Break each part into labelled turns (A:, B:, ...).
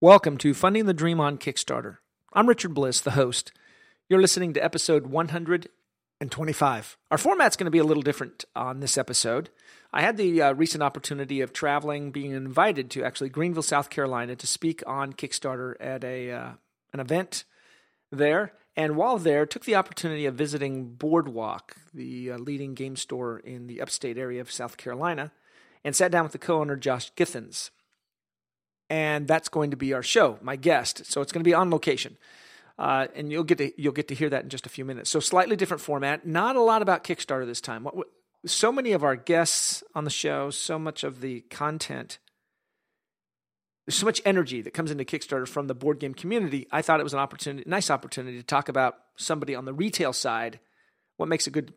A: Welcome to Funding the Dream on Kickstarter. I'm Richard Bliss, the host. You're listening to episode 125. Our format's going to be a little different on this episode. I had the uh, recent opportunity of traveling, being invited to actually Greenville, South Carolina, to speak on Kickstarter at a uh, an event there. And while there, took the opportunity of visiting Boardwalk, the uh, leading game store in the upstate area of South Carolina, and sat down with the co-owner Josh Githens and that's going to be our show, my guest. So it's going to be on location. Uh, and you'll get to you'll get to hear that in just a few minutes. So slightly different format. Not a lot about Kickstarter this time. What, so many of our guests on the show, so much of the content, there's so much energy that comes into Kickstarter from the board game community. I thought it was an opportunity, nice opportunity to talk about somebody on the retail side, what makes a good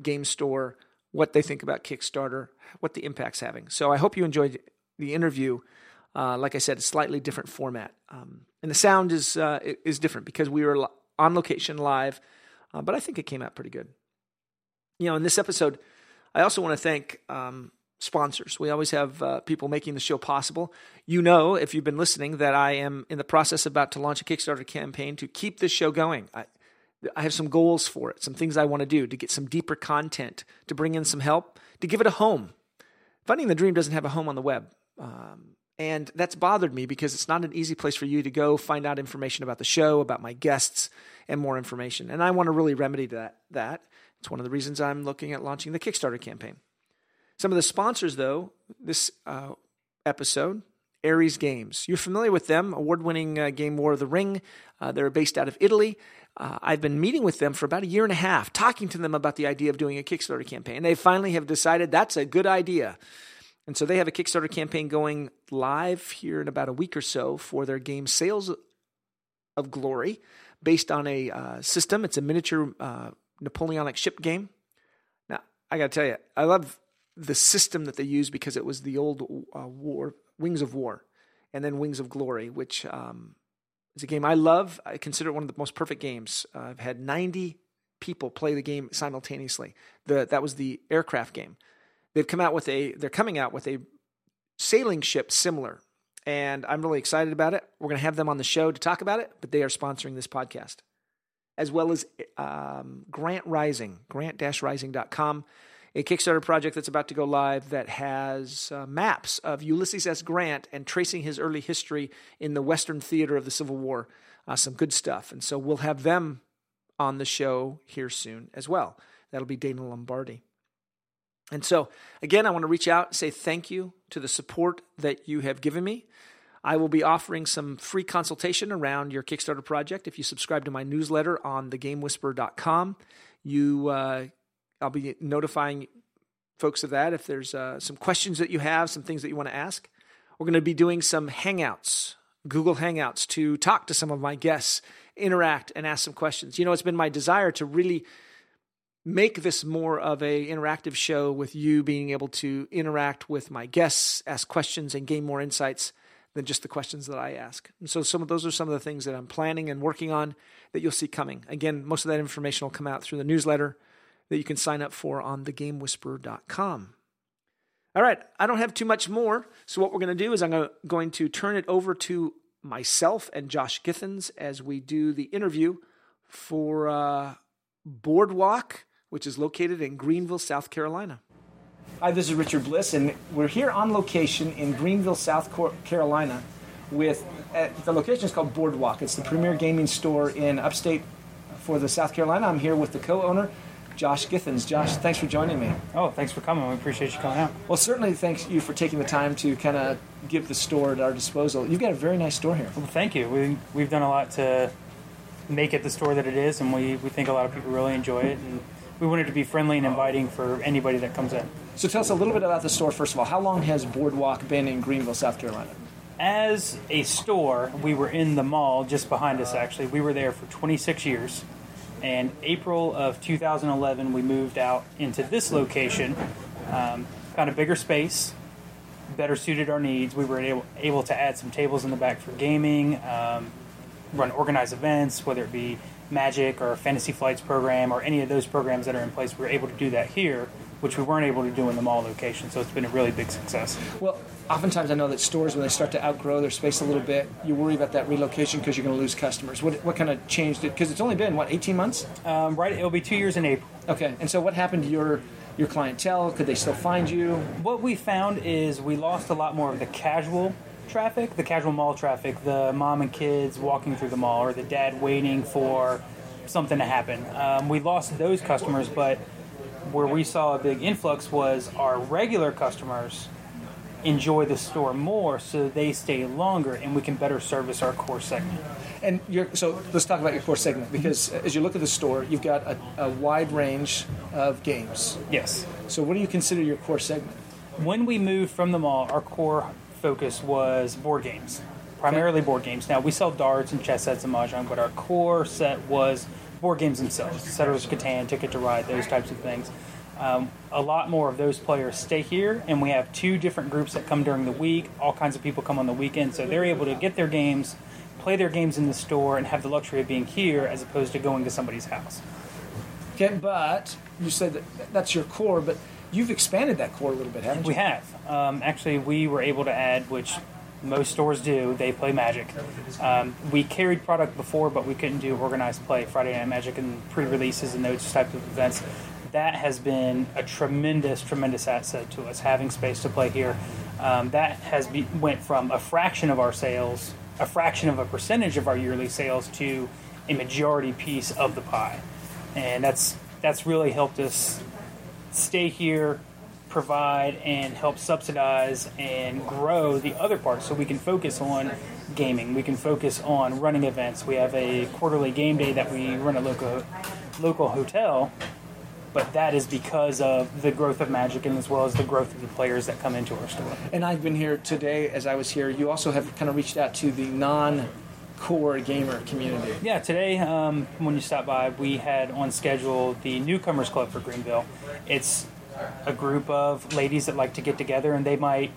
A: game store, what they think about Kickstarter, what the impact's having. So I hope you enjoyed the interview uh, like I said, a slightly different format, um, and the sound is uh, is different because we were on location live. Uh, but I think it came out pretty good. You know, in this episode, I also want to thank um, sponsors. We always have uh, people making the show possible. You know, if you've been listening, that I am in the process about to launch a Kickstarter campaign to keep this show going. I, I have some goals for it, some things I want to do to get some deeper content, to bring in some help, to give it a home. Funding the Dream doesn't have a home on the web. Um, and that's bothered me because it's not an easy place for you to go find out information about the show, about my guests, and more information. And I want to really remedy that. That it's one of the reasons I'm looking at launching the Kickstarter campaign. Some of the sponsors, though, this uh, episode, Ares Games. You're familiar with them, award-winning uh, game War of the Ring. Uh, they're based out of Italy. Uh, I've been meeting with them for about a year and a half, talking to them about the idea of doing a Kickstarter campaign. They finally have decided that's a good idea. And so they have a Kickstarter campaign going live here in about a week or so for their game Sails of Glory, based on a uh, system. It's a miniature uh, Napoleonic ship game. Now, I got to tell you, I love the system that they use because it was the old uh, War Wings of War, and then Wings of Glory, which um, is a game I love. I consider it one of the most perfect games. I've had 90 people play the game simultaneously. The, that was the aircraft game they've come out with a they're coming out with a sailing ship similar. And i'm really excited about it. We're going to have them on the show to talk about it but they are sponsoring this podcast as well as um, grant rising grant-rising.com a kickstarter project that's about to go live that has uh, maps of ulysses s. Grant and tracing his early history in the western theater of the civil war uh, some good stuff. And so we'll have them on the show here soon as well. That'll be dana lombardy and so, again, I want to reach out and say thank you to the support that you have given me. I will be offering some free consultation around your Kickstarter project if you subscribe to my newsletter on thegamewhisperer.com. You, uh, I'll be notifying folks of that if there's uh, some questions that you have, some things that you want to ask. We're going to be doing some hangouts, Google Hangouts, to talk to some of my guests, interact, and ask some questions. You know, it's been my desire to really make this more of a interactive show with you being able to interact with my guests, ask questions, and gain more insights than just the questions that I ask. And so some of those are some of the things that I'm planning and working on that you'll see coming. Again, most of that information will come out through the newsletter that you can sign up for on thegamewhisperer.com. All right, I don't have too much more. So what we're going to do is I'm going to turn it over to myself and Josh Githens as we do the interview for uh, Boardwalk which is located in Greenville, South Carolina. Hi, this is Richard Bliss, and we're here on location in Greenville, South Carolina, with uh, the location is called Boardwalk. It's the premier gaming store in upstate for the South Carolina. I'm here with the co-owner, Josh Githens. Josh, thanks for joining me.
B: Oh, thanks for coming. We appreciate you coming out.
A: Well, certainly thanks you for taking the time to kind of give the store at our disposal. You've got a very nice store here.
B: Well, thank you. We, we've done a lot to make it the store that it is, and we, we think a lot of people really enjoy it. And we wanted to be friendly and inviting for anybody that comes in.
A: So tell us a little bit about the store, first of all. How long has Boardwalk been in Greenville, South Carolina?
B: As a store, we were in the mall just behind us, actually. We were there for 26 years. And April of 2011, we moved out into this location, um, found a bigger space, better suited our needs. We were able, able to add some tables in the back for gaming, um, run organized events, whether it be Magic or Fantasy Flights program or any of those programs that are in place. We are able to do that here which we weren't able to do in the mall location. So it's been a really big success.
A: Well, oftentimes I know that stores, when they start to outgrow their space a little bit, you worry about that relocation because you're going to lose customers. What, what kind of changed it? Because it's only been, what, 18 months?
B: Um, right, it'll be two years in April.
A: Okay. And so what happened to your your clientele? Could they still find you?
B: What we found is we lost a lot more of the casual traffic, the casual mall traffic, the mom and kids walking through the mall, or the dad waiting for something to happen. Um, we lost those customers, but where we saw a big influx was our regular customers enjoy the store more, so they stay longer, and we can better service our core segment.
A: And you're, so let's talk about your core segment because as you look at the store, you've got a, a wide range of games.
B: Yes.
A: So what do you consider your core segment?
B: When we moved from the mall, our core focus was board games, primarily board games. Now we sell darts and chess sets and mahjong, but our core set was board games themselves: Settlers of Catan, Ticket to Ride, those types of things. Um, a lot more of those players stay here, and we have two different groups that come during the week. All kinds of people come on the weekend, so they're able to get their games, play their games in the store, and have the luxury of being here as opposed to going to somebody's house.
A: Okay, but you said that that's your core, but you've expanded that core a little bit, haven't you?
B: We have. Um, actually, we were able to add, which most stores do, they play Magic. Um, we carried product before, but we couldn't do organized play, Friday Night Magic, and pre releases and those types of events. That has been a tremendous, tremendous asset to us, having space to play here. Um, that has be, went from a fraction of our sales, a fraction of a percentage of our yearly sales, to a majority piece of the pie, and that's that's really helped us stay here, provide and help subsidize and grow the other parts so we can focus on gaming. We can focus on running events. We have a quarterly game day that we run at local local hotel, but that is because of the growth of Magic and as well as the growth of the players that come into our store.
A: And I've been here today as I was here. You also have kind of reached out to the non core gamer community.
B: Yeah, today um, when you stop by, we had on schedule the Newcomers Club for Greenville. It's a group of ladies that like to get together and they might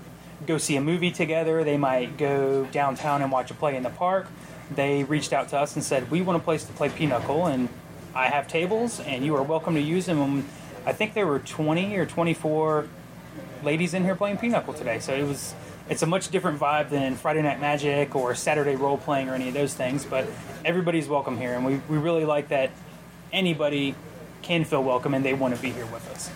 B: go see a movie together, they might go downtown and watch a play in the park. They reached out to us and said, We want a place to play Pinochle, and I have tables, and you are welcome to use them. And I think there were 20 or 24 ladies in here playing Pinochle today, so it was. It's a much different vibe than Friday Night Magic or Saturday role playing or any of those things, but everybody's welcome here, and we, we really like that anybody can feel welcome and they want to be here with us.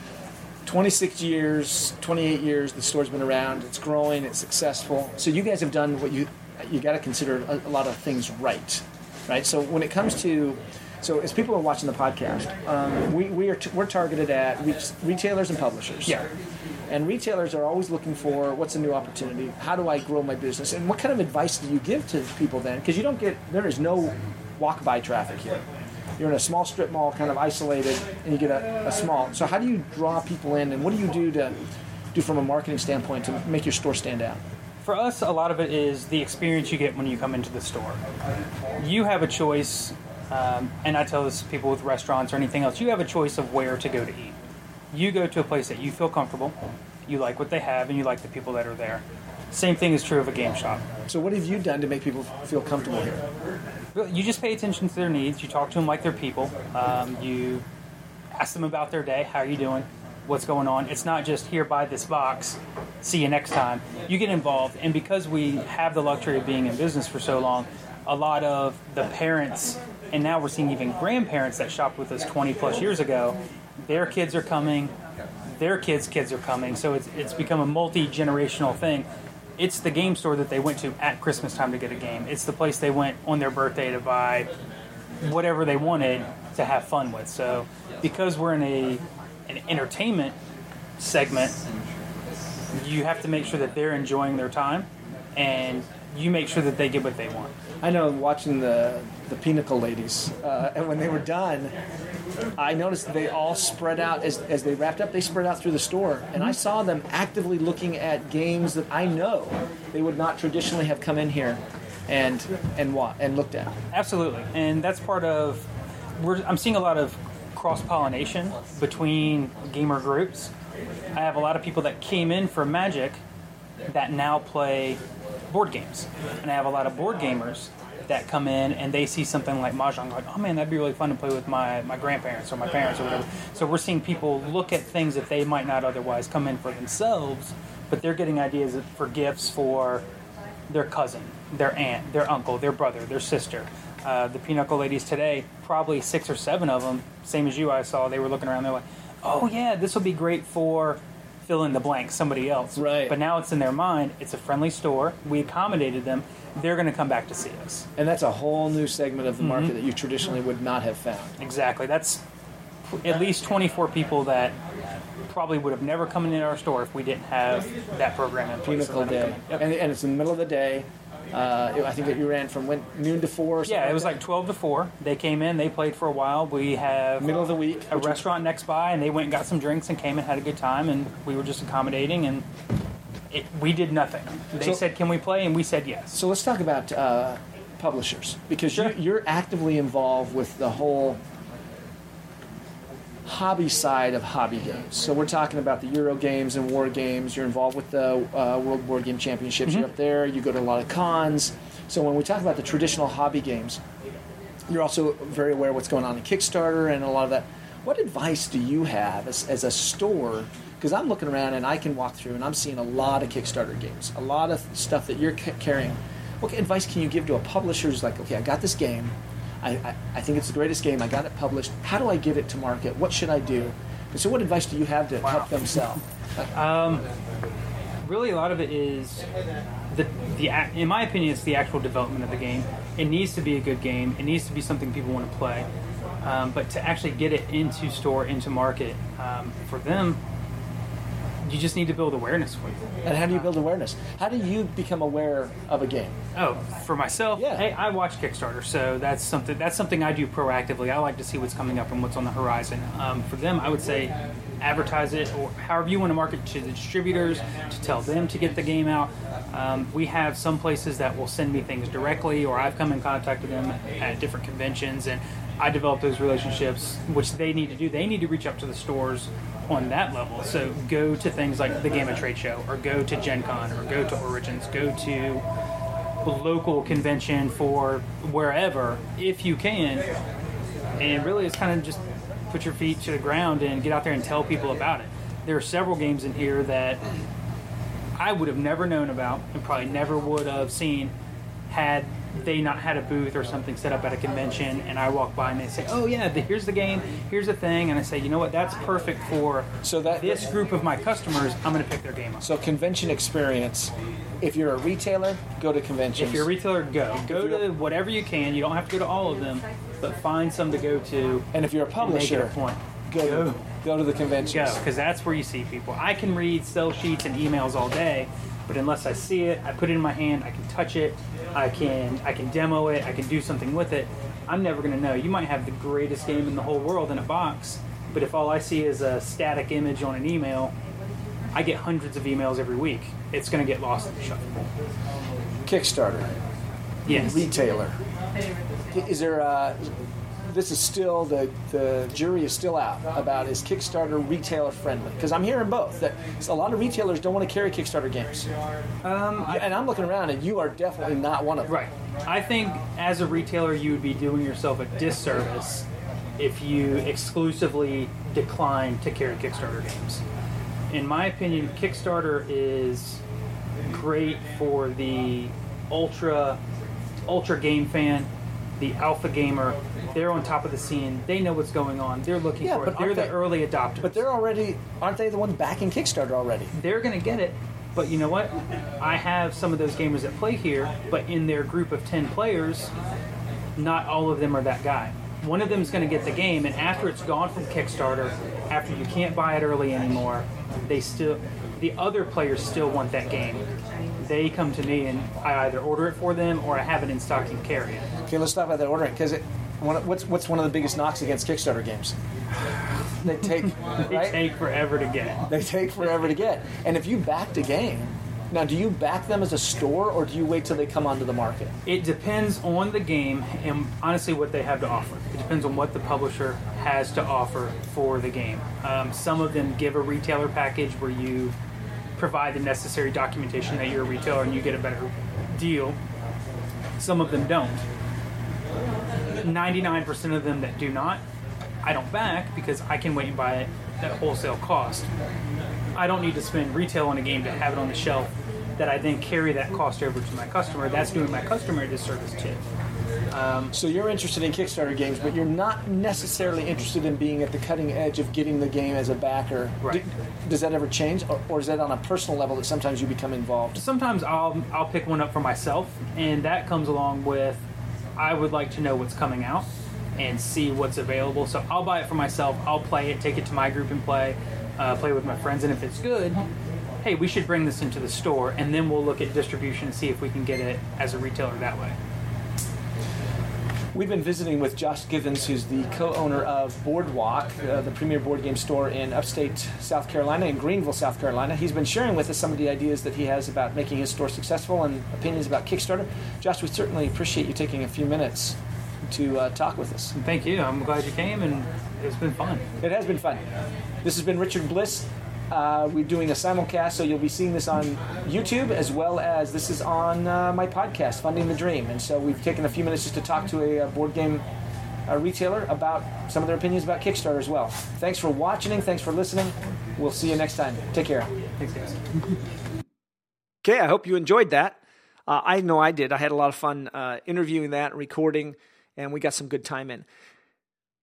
A: 26 years, 28 years, the store's been around. It's growing. It's successful. So you guys have done what you you got to consider a, a, lot of things right, right? So when it comes to so as people are watching the podcast, um, we, we are t- we're targeted at re- retailers and publishers.
B: Yeah.
A: And retailers are always looking for what's a new opportunity? How do I grow my business? And what kind of advice do you give to people then? Because you don't get there is no walk by traffic here you're in a small strip mall, kind of isolated, and you get a, a, small. So how do you draw people in, and what do you do to do from a marketing standpoint to make your store stand out?
B: For us, a lot of it is the experience you get when you come into the store. You have a choice, um, and I tell this people with restaurants or anything else. You have a choice of where to go to eat. You go to a place that you feel comfortable, you like what they have, and you like the people that are there. Same thing is true of a game shop.
A: So, what have you done to make people feel comfortable here?
B: You just pay attention to their needs. You talk to them like they're people. Um, you ask them about their day. How are you doing? What's going on? It's not just here, buy this box, see you next time. You get involved, and because we have the luxury of being in business for so long, a lot of the parents, and now we're seeing even grandparents that shopped with us 20 plus years ago, their kids are coming, their kids' kids are coming. So it's, it's become a multi generational thing it's the game store that they went to at Christmas time to get a game. It's the place they went on their birthday to buy whatever they wanted to have fun with. So because we're in a an entertainment segment, you have to make sure that they're enjoying their time and you make sure that they get what they want.
A: I know watching the the Pinochle ladies, uh, and when they were done, I noticed they all spread out as, as they wrapped up. They spread out through the store, and I saw them actively looking at games that I know they would not traditionally have come in here and and wa- and looked at.
B: Absolutely, and that's part of. We're, I'm seeing a lot of cross pollination between gamer groups. I have a lot of people that came in for Magic that now play board games, and I have a lot of board gamers that come in and they see something like mahjong, like, oh man, that'd be really fun to play with my, my grandparents or my parents or whatever. So we're seeing people look at things that they might not otherwise come in for themselves, but they're getting ideas for gifts for their cousin, their aunt, their uncle, their brother, their sister. Uh, the Pinochle ladies today, probably six or seven of them, same as you, I saw, they were looking around, they're like, oh yeah, this will be great for fill in the blank, somebody else.
A: Right.
B: But now it's in their mind, it's a friendly store, we accommodated them, they're going to come back to see us.
A: And that's a whole new segment of the market mm-hmm. that you traditionally would not have found.
B: Exactly. That's at least 24 people that probably would have never come into our store if we didn't have that program in place. Pinochle them
A: Day.
B: Yep.
A: And, and it's in the middle of the day. Uh, I think that you ran from when, noon to four. Or something
B: Yeah, it was like 12 to 4. They came in, they played for a while. We have
A: middle of the week.
B: a restaurant next by, and they went and got some drinks and came and had a good time, and we were just accommodating, and it, we did nothing. They
A: So-
B: said, Can we play? And we said yes.
A: So let's talk about uh, publishers because
B: Sure.
A: you, you're actively involved with the whole hobby side of hobby games. So we're talking about the Euro games and war games. You're involved with the uh, World Board Game Championships. You're up there. You go to a lot of cons. So when we talk about the traditional hobby games, you're also very aware of what's going on in Kickstarter and a lot of that. What advice do you have as, as a store? Because I'm looking around and I can walk through and I'm seeing a lot of Kickstarter games, a lot of stuff that you're ca- carrying. What advice can you give to a publisher who's like, okay, I got this game, I, I, I think it's the greatest game, I got it published. How do I get it to market? What should I do? And so, what advice do you have to help them sell?
B: really a lot of it is the the in my opinion it's the actual development of the game it needs to be a good game it needs to be something people want to play um, but to actually get it into store into market um, for them you just need to build awareness for you.
A: And how do you build awareness? How do you become aware of a game?
B: oh for myself
A: Yeah.
B: hey i watch kickstarter so that's something that's something i do proactively i like to see what's coming up and what's on the horizon um, for them i would say advertise it or however you want to market to the distributors to tell them to get the game out um, we have some places that will send me things directly or i've come in contact with them at different conventions and i develop those relationships which they need to do. They need to reach out to the stores on that level. So go to things like the GAMA trade show or go to gen con or go to origins go to local convention for wherever if you can. And really it's kind of just put your feet to the ground and get out there and tell people about it. There are several games in here that i would have never known about and probably never would have seen had they not had a booth or something set up at a convention and i walk by and they say oh yeah the, here's the game here's the thing and i say you know what that's perfect for
A: So that-
B: this group of my customers i'm going to pick their game up
A: So, convention experience. If you're a retailer, go to conventions.
B: If you're a retailer, go. Go to whatever you can. You don't have to go to all of them, but find some to go to.
A: and if you're a
B: it a
A: publisher,
B: point.
A: go to, go to the conventions.
B: Go, because that's where you see people. I can read sell sheets and emails all day, but unless I see it, I put it in my hand, I can touch it, I can I can demo it, I can do something with it. I'm never going to know. You might have the greatest game in the whole world in a box, but if all I see is a static image on an email, I get hundreds of emails every week. It's going to get lost in the shuffle.
A: Kickstarter,
B: Yes.
A: retailer. Is there? Uh, this is still the the jury is still out about is Kickstarter retailer friendly? Because I'm hearing both that a lot of retailers don't want to carry Kickstarter games,
B: Um, I,
A: and I'm looking around and you are definitely not one of them.
B: Right. I think as a retailer, you would be doing yourself a disservice if you exclusively decline to carry Kickstarter games. In my opinion, Kickstarter is great for the ultra ultra game fan, the alpha gamer. They're on top of the scene. They know what's going on. They're looking
A: Yeah,
B: for
A: but
B: it. They're
A: aren't
B: the early adopters.
A: But they're already aren't they the ones backing Kickstarter already?
B: they're going to get it. But you know what? I have some of those gamers that play here, but in their group of 10 players, not all of them are that guy. One of them is going to get the game, and after it's gone from Kickstarter, after you can't buy it early anymore, they still, the other players still want that game. They come to me, and I either order it for them or I have it in stock and carry it.
A: Okay, let's talk about the ordering because what's what's one of the biggest knocks against Kickstarter games? They take
B: They
A: right.
B: take forever to get.
A: They take forever to get. And if you backed a game, now do you back them as a store or do you wait till they come onto the market?
B: It depends on the game and honestly what they have to offer. It depends on what the publisher has to offer for the game. Um, some of them give a retailer package where you provide the necessary documentation that you're a retailer and you get a better deal. Some of them don't. 99% of them that do not, I don't back because I can wait and buy it at wholesale cost. I don't need to spend retail on a game to have it on the shelf that I then carry that cost over to my customer. That's doing my customer a disservice too.
A: Um, so you're interested in Kickstarter games, but you're not necessarily interested in being at the cutting edge of getting the game as a backer.
B: Right.
A: D- does that ever change, or, or is that on a personal level that sometimes you become involved?
B: Sometimes I'll I'll pick one up for myself, and that comes along with I would like to know what's coming out and see what's available. So I'll buy it for myself. I'll play it, take it to my group and play, uh, play with my friends, and if it's good, hey, we should bring this into the store, and then we'll look at distribution and see if we can get it as a retailer that way.
A: We've been visiting with Josh Githens, who's the co-owner of Boardwalk, uh, the premier board game store in upstate South Carolina, in Greenville, South Carolina. He's been sharing with us some of the ideas that he has about making his store successful and opinions about Kickstarter. Josh, we certainly appreciate you taking a few minutes to uh, talk with us.
B: Thank you. I'm glad you came, and it's been fun.
A: It has been fun. This has been Richard Bliss. Uh, we're doing a simulcast, so you'll be seeing this on YouTube as well as this is on uh, my podcast, Funding the Dream. And so we've taken a few minutes just to talk to a, uh board game uh, retailer about some of their opinions about Kickstarter as well. Thanks for watching. Thanks for listening. We'll see you next time. Take care.
B: Thanks, guys.
A: Okay, I hope you enjoyed that. Uh, I know I did. I had a lot of fun uh, interviewing that, recording, and we got some good time in.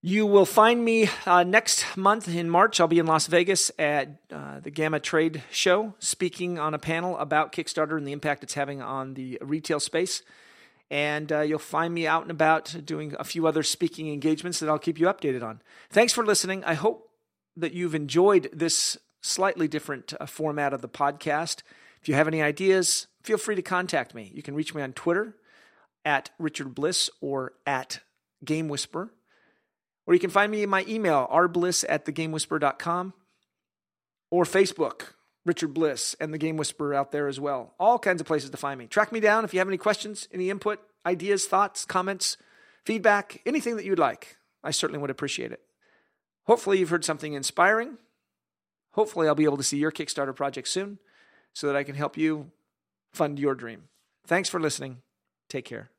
A: You will find me uh, next month in March. I'll be in Las Vegas at uh, the GAMA Trade Show, speaking on a panel about Kickstarter and the impact it's having on the retail space. And uh, you'll find me out and about doing a few other speaking engagements that I'll keep you updated on. Thanks for listening. I hope that you've enjoyed this slightly different uh, format of the podcast. If you have any ideas, feel free to contact me. You can reach me on Twitter at Richard Bliss or at Game Whisperer. Or you can find me in my email, rbliss at thegamewhisperer.com, or Facebook, Richard Bliss, and the Game Whisperer out there as well. All kinds of places to find me. Track me down if you have any questions, any input, ideas, thoughts, comments, feedback, anything that you'd like. I certainly would appreciate it. Hopefully, you've heard something inspiring. Hopefully, I'll be able to see your Kickstarter project soon so that I can help you fund your dream. Thanks for listening. Take care.